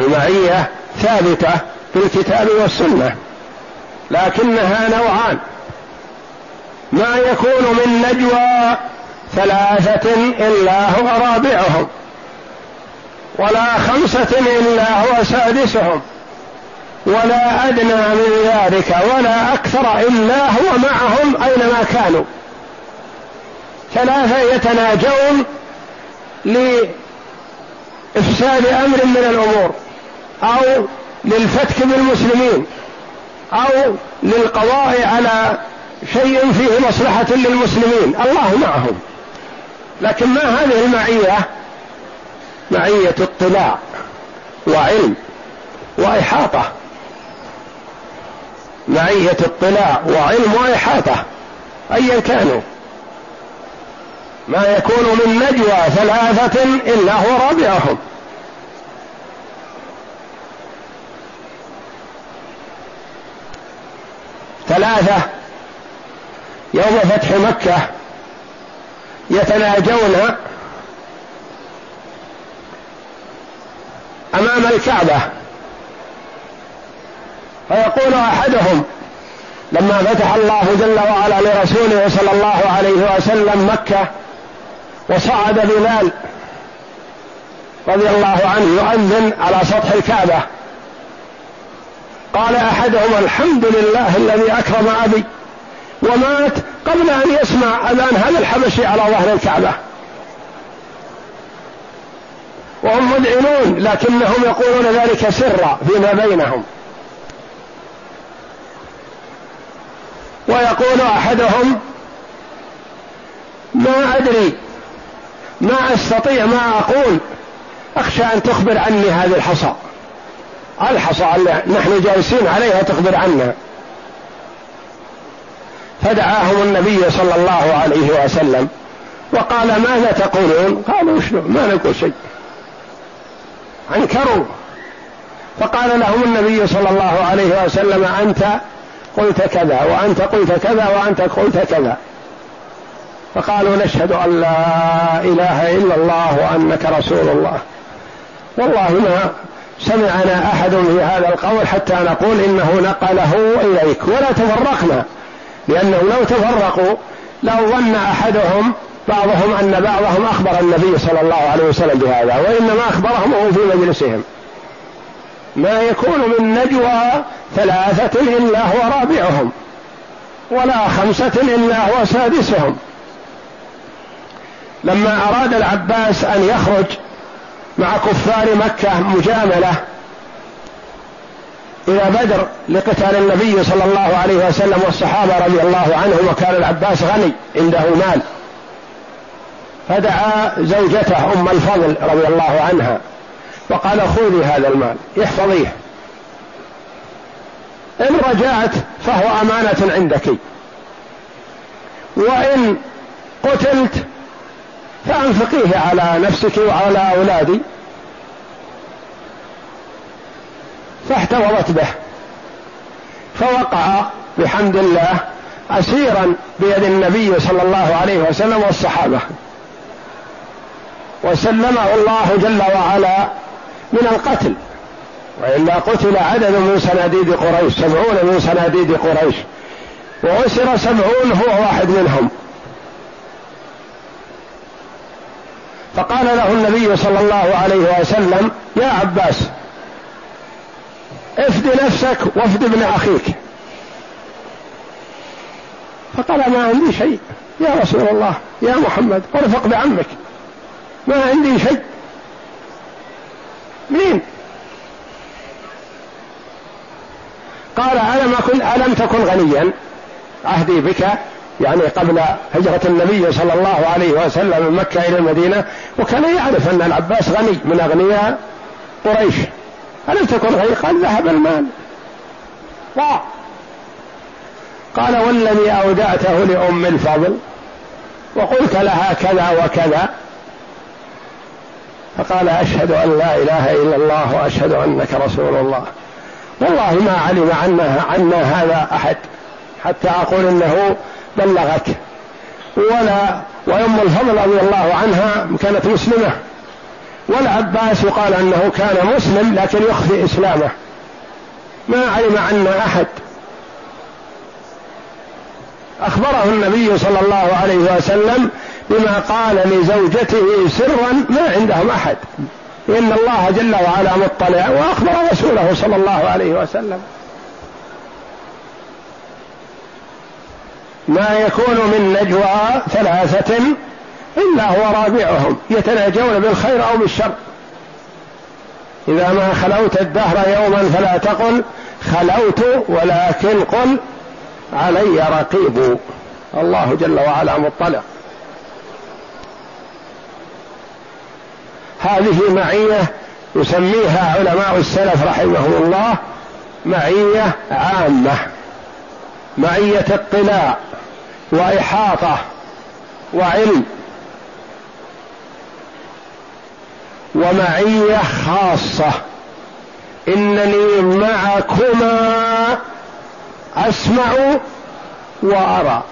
المعية ثابتة في الكتاب والسنة لكنها نوعان. ما يكون من نجوى ثلاثة إلا هو رابعهم ولا خمسة إلا هو سادسهم ولا أدنى من ذلك ولا أكثر إلا هو معهم أينما كانوا. ثلاثة يتناجون لإفساد أمر من الأمور. أو للفتك بالمسلمين أو للقضاء على شيء فيه مصلحة للمسلمين الله معهم. لكن ما هذه المعية؟ معية اطلاع وعلم وإحاطة. معية اطلاع وعلم وإحاطة أيا كانوا. ما يكون من نجوى ثلاثة إلا هو رابعهم. ثلاثة يوم فتح مكة يتناجون أمام الكعبة. فيقول أحدهم لما فتح الله جل وعلا لرسوله صلى الله عليه وسلم مكة وصعد بلال رضي الله عنه يؤذن على سطح الكعبة. قال أحدهم الحمد لله الذي أكرم أبي ومات قبل أن يسمع أذان هذا الحبشي على ظهر الكعبة. وهم مذعنون لكنهم يقولون ذلك سرا فيما بينهم. ويقول أحدهم ما أدري ما أستطيع ما أقول أخشى أن تخبر عني هذه الحصى. الحصى نحن جالسين عليها تخبر عنا. فدعاهم النبي صلى الله عليه وسلم وقال ماذا تقولون؟ قالوا شنو؟ ما نقول شيء. أنكروا. فقال لهم النبي صلى الله عليه وسلم أنت قلت كذا وأنت قلت كذا وأنت قلت كذا. فقالوا نشهد أن لا إله إلا الله وأنك رسول الله. والله ما سمعنا أحد في هذا القول حتى نقول إنه نقله إليك. ولا تفرقنا لأنه لو تفرقوا لو ظن أحدهم بعضهم أن بعضهم أخبر النبي صلى الله عليه وسلم بهذا وإنما أخبرهم وهو في مجلسهم. ما يكون من نجوى ثلاثة إلا هو رابعهم ولا خمسة إلا هو سادسهم. لما أراد العباس أن يخرج مع كفار مكة مجاملة إلى بدر لقتال النبي صلى الله عليه وسلم والصحابة رضي الله عنهم وكان العباس غني عنده مال. فدعا زوجته أم الفضل رضي الله عنها وقال خذي هذا المال احفظيه. إن رجعت فهو أمانة عندك. وإن قتلت فأنفقيه على نفسك وعلى أولادي. فاحتوضت به. فوقع بحمد الله أسيرا بيد النبي صلى الله عليه وسلم والصحابة. وسلمه الله جل وعلا من القتل. وإلا قتل عدد من صناديد قريش سبعون من صناديد قريش. وأسر سبعون هو واحد منهم. فقال له النبي صلى الله عليه وسلم يا عباس افد نفسك وافد ابن أخيك. فقال ما عندي شيء. يا رسول الله يا محمد ارفق بعمك. ما عندي شيء. مين قال ألم أكن ألم تكن غنيا؟ عهدي بك. يعني قبل هجرة النبي صلى الله عليه وسلم من مكة إلى المدينة وكان يعرف أن العباس غني من أغنياء قريش. ألم تكن غني قال ذهب المال. ضاع قال والذي أودعته لأم الفضل وقلت لها كذا وكذا. فقال أشهد أن لا إله إلا الله وأشهد أنك رسول الله. والله ما علم عنا عنا هذا أحد حتى أقول إنه بلغك ولا وأم الفضل رضي الله عنها كانت مسلمة. والعباس يقال أنه كان مسلم لكن يخفي إسلامه. ما علم عنا أحد. أخبره النبي صلى الله عليه وسلم بما قال لزوجته سرا ما عندهم أحد. إن الله جل وعلا مطلع وأخبر رسوله صلى الله عليه وسلم. ما يكون من نجوى ثلاثة إلا هو رابعهم يتناجون بالخير أو بالشر. إذا ما خلوت الدهر يوما فلا تقل خلوت ولكن قل علي رقيب. الله جل وعلا مطلع. هذه معية يسميها علماء السلف رحمهم الله معية عامة معية اطلاع. وإحاطة وعلم ومعية خاصة. إنني معكما أسمع وأرى.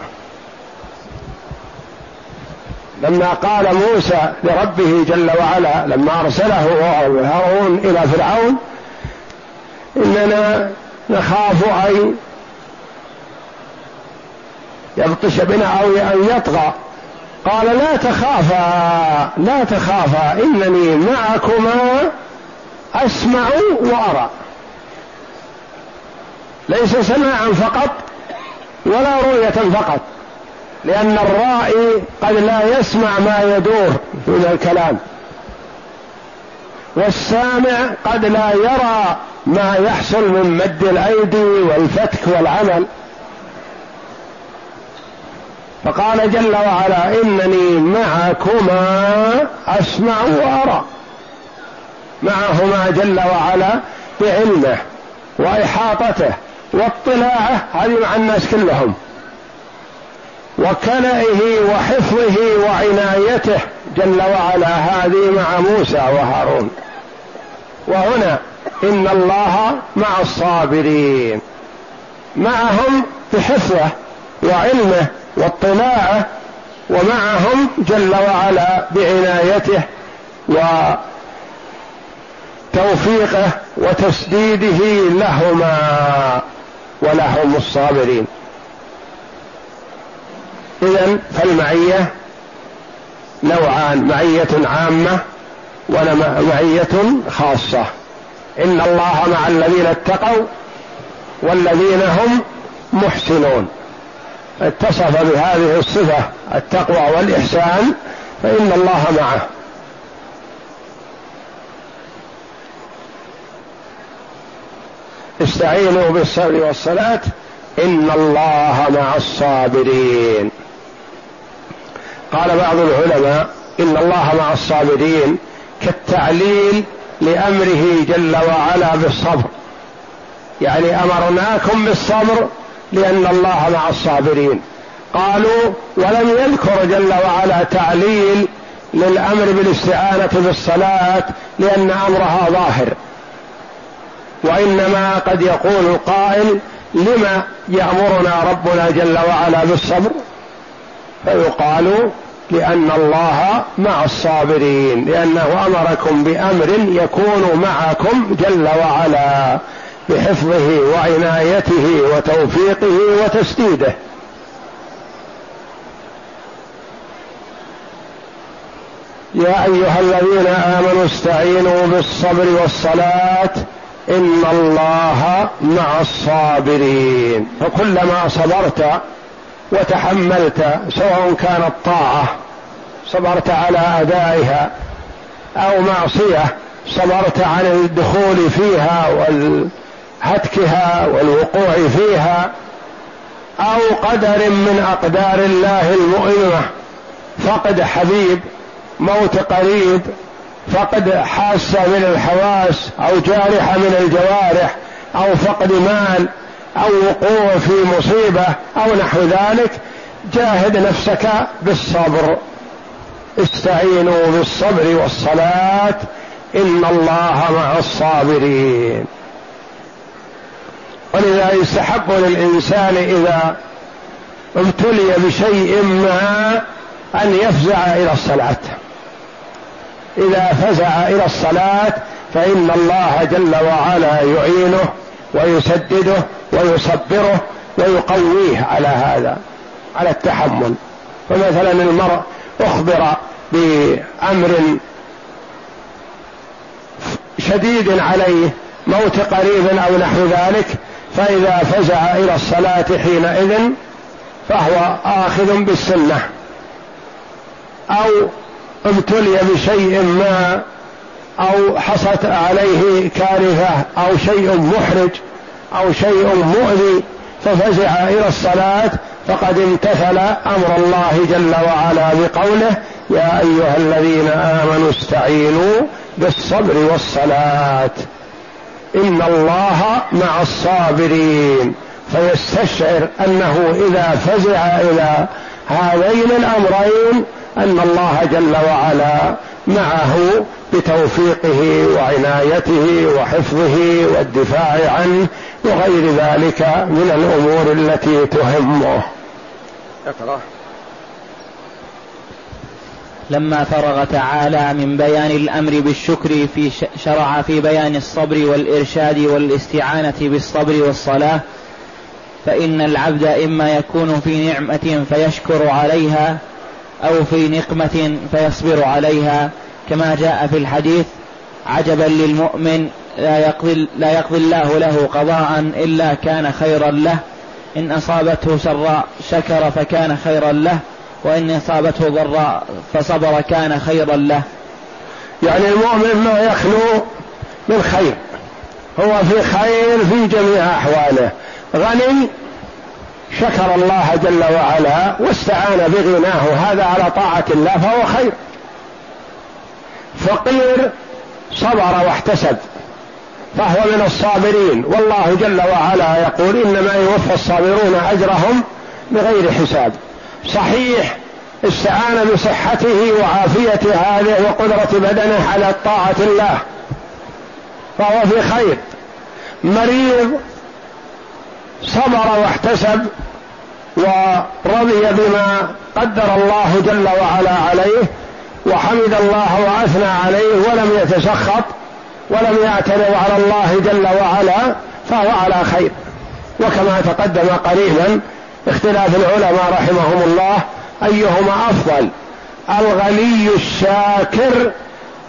لما قال موسى لربه جل وعلا لما أرسله هارون إلى فرعون إننا نخاف أن يبطش بنا أو أن يطغى. قال لا تخافا لا تخافا إنني معكما أسمع وأرى. ليس سماعا فقط ولا رؤية فقط لأن الرائي قد لا يسمع ما يدور من الكلام والسامع قد لا يرى ما يحصل من مد الأيدي والفتك والعمل. فقال جل وعلا إنني معكما أسمع وأرى. معهما جل وعلا بعلمه وإحاطته واطلاعه هذه مع الناس كلهم وكلئه وحفظه وعنايته جل وعلا. هذه مع موسى وهارون. وهنا إن الله مع الصابرين. معهم بحفظه وعلمه واطلاعه ومعهم جل وعلا بعنايته وتوفيقه وتسديده لهما ولهم الصابرين. اذا فالمعية نوعان معية عامة ومعية خاصة. إن الله مع الذين اتقوا والذين هم محسنون. اتصف بهذه الصفة التقوى والإحسان فإن الله معه. استعينوا بالصبر والصلاة إن الله مع الصابرين. قال بعض العلماء إن الله مع الصابرين كالتعليل لأمره جل وعلا بالصبر. يعني أمرناكم بالصبر لأن الله مع الصابرين. قالوا ولم يذكر جل وعلا تعليل للأمر بالاستعانة بالصلاة لأن أمرها ظاهر. وإنما قد يقول القائل لما يأمرنا ربنا جل وعلا بالصبر؟ فيقال لأن الله مع الصابرين لأنه أمركم بأمر يكون معكم جل وعلا. بحفظه وعنايته وتوفيقه وتسديده. يا أيها الذين آمنوا استعينوا بالصبر والصلاة. إن الله مع الصابرين. فكلما صبرت وتحملت سواء كانت طاعة صبرت على أدائها أو معصية صبرت عن الدخول فيها وال هتكها والوقوع فيها أو قدر من أقدار الله المؤلمه فقد حبيب موت قريب فقد حاسه من الحواس أو جارحه من الجوارح أو فقد مال أو وقوع في مصيبة أو نحو ذلك. جاهد نفسك بالصبر. استعينوا بالصبر والصلاة. إن الله مع الصابرين. ولذا يستحب للإنسان إذا ابتلي بشيء ما أن يفزع إلى الصلاة. إذا فزع إلى الصلاة فإن الله جل وعلا يعينه ويسدده ويصبره ويقويه على هذا على التحمل. فمثلا المرء أخبر بأمر شديد عليه موت قريب أو نحو ذلك فإذا فزع إلى الصلاة حينئذ فهو آخذ بالسنة أو ابتلي بشيء ما أو حصت عليه كارثة أو شيء محرج أو شيء مؤذي ففزع إلى الصلاة فقد امتثل أمر الله جل وعلا بقوله يا أيها الذين آمنوا استعينوا بالصبر والصلاة إن الله مع الصابرين. فيستشعر أنه إذا فزع إلى هذين الأمرين أن الله جل وعلا معه بتوفيقه وعنايته وحفظه والدفاع عنه وغير ذلك من الأمور التي تهمه. اقرأ. لما فرغ تعالى من بيان الأمر بالشكر في شرع في بيان الصبر والإرشاد والاستعانة بالصبر والصلاة فإن العبد إما يكون في نعمة فيشكر عليها أو في نقمة فيصبر عليها. كما جاء في الحديث عجبا للمؤمن لا يقضي, لا يقضي الله له قضاء إلا كان خيرا له. إن أصابته سراء شكر فكان خيرا له. وإن أصابته ضراء فصبر كان خيرا له. يعني المؤمن ما يخلو من خير. هو في خير في جميع أحواله. غني شكر الله جل وعلا واستعان بغناه. هذا على طاعة الله فهو خير. فقير صبر واحتسب فهو من الصابرين. والله جل وعلا يقول إنما يوفى الصابرون أجرهم بغير حساب. صحيح استعان بصحته وعافية هذه وقدرة بدنه على طاعة الله. فهو في خير. مريض صبر واحتسب ورضي بما قدر الله جل وعلا عليه وحمد الله وأثنى عليه ولم يتسخط ولم يعترض على الله جل وعلا فهو على خير. وكما تقدم قريبا اختلاف العلماء رحمهم الله أيهما أفضل؟ الغني الشاكر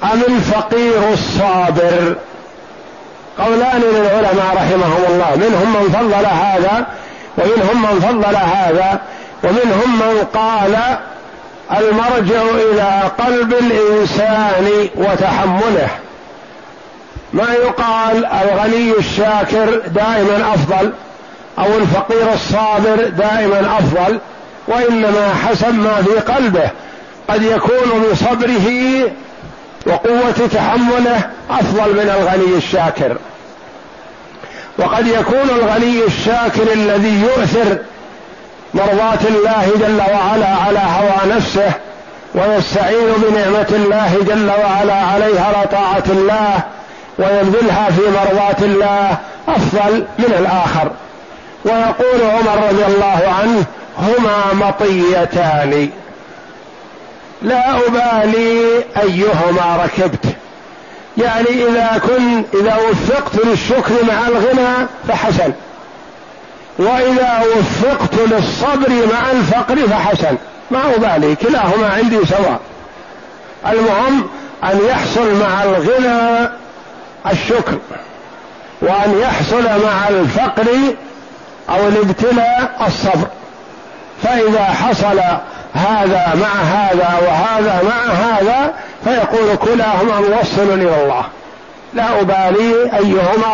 أم الفقير الصابر؟ قولان للعلماء رحمهم الله منهم من فضل هذا ومنهم من فضل هذا ومنهم من قال المرجع إلى قلب الإنسان وتحمله. ما يقال الغني الشاكر دائما أفضل؟ أو الفقير الصابر دائما أفضل وإنما حسب ما في قلبه. قد يكون بصبره وقوة تحمله أفضل من الغني الشاكر. وقد يكون الغني الشاكر الذي يؤثر مرضاة الله جل وعلا على هوى نفسه ويستعين بنعمة الله جل وعلا عليها على طاعة الله ويبذلها في مرضاة الله أفضل من الآخر. ويقول عمر رضي الله عنه هما مطيتان. لا أبالي أيهما ركبت. يعني إذا كن إذا وفقت للشكر مع الغنى فحسن. وإذا وفقت للصبر مع الفقر فحسن. ما أبالي كلاهما عندي سواء. المهم أن يحصل مع الغنى الشكر. وأن يحصل مع الفقر أو الابتلاء الصبر. فإذا حصل هذا مع هذا وهذا مع هذا فيقول كلاهما موصل إلى الله. لا أبالي أيهما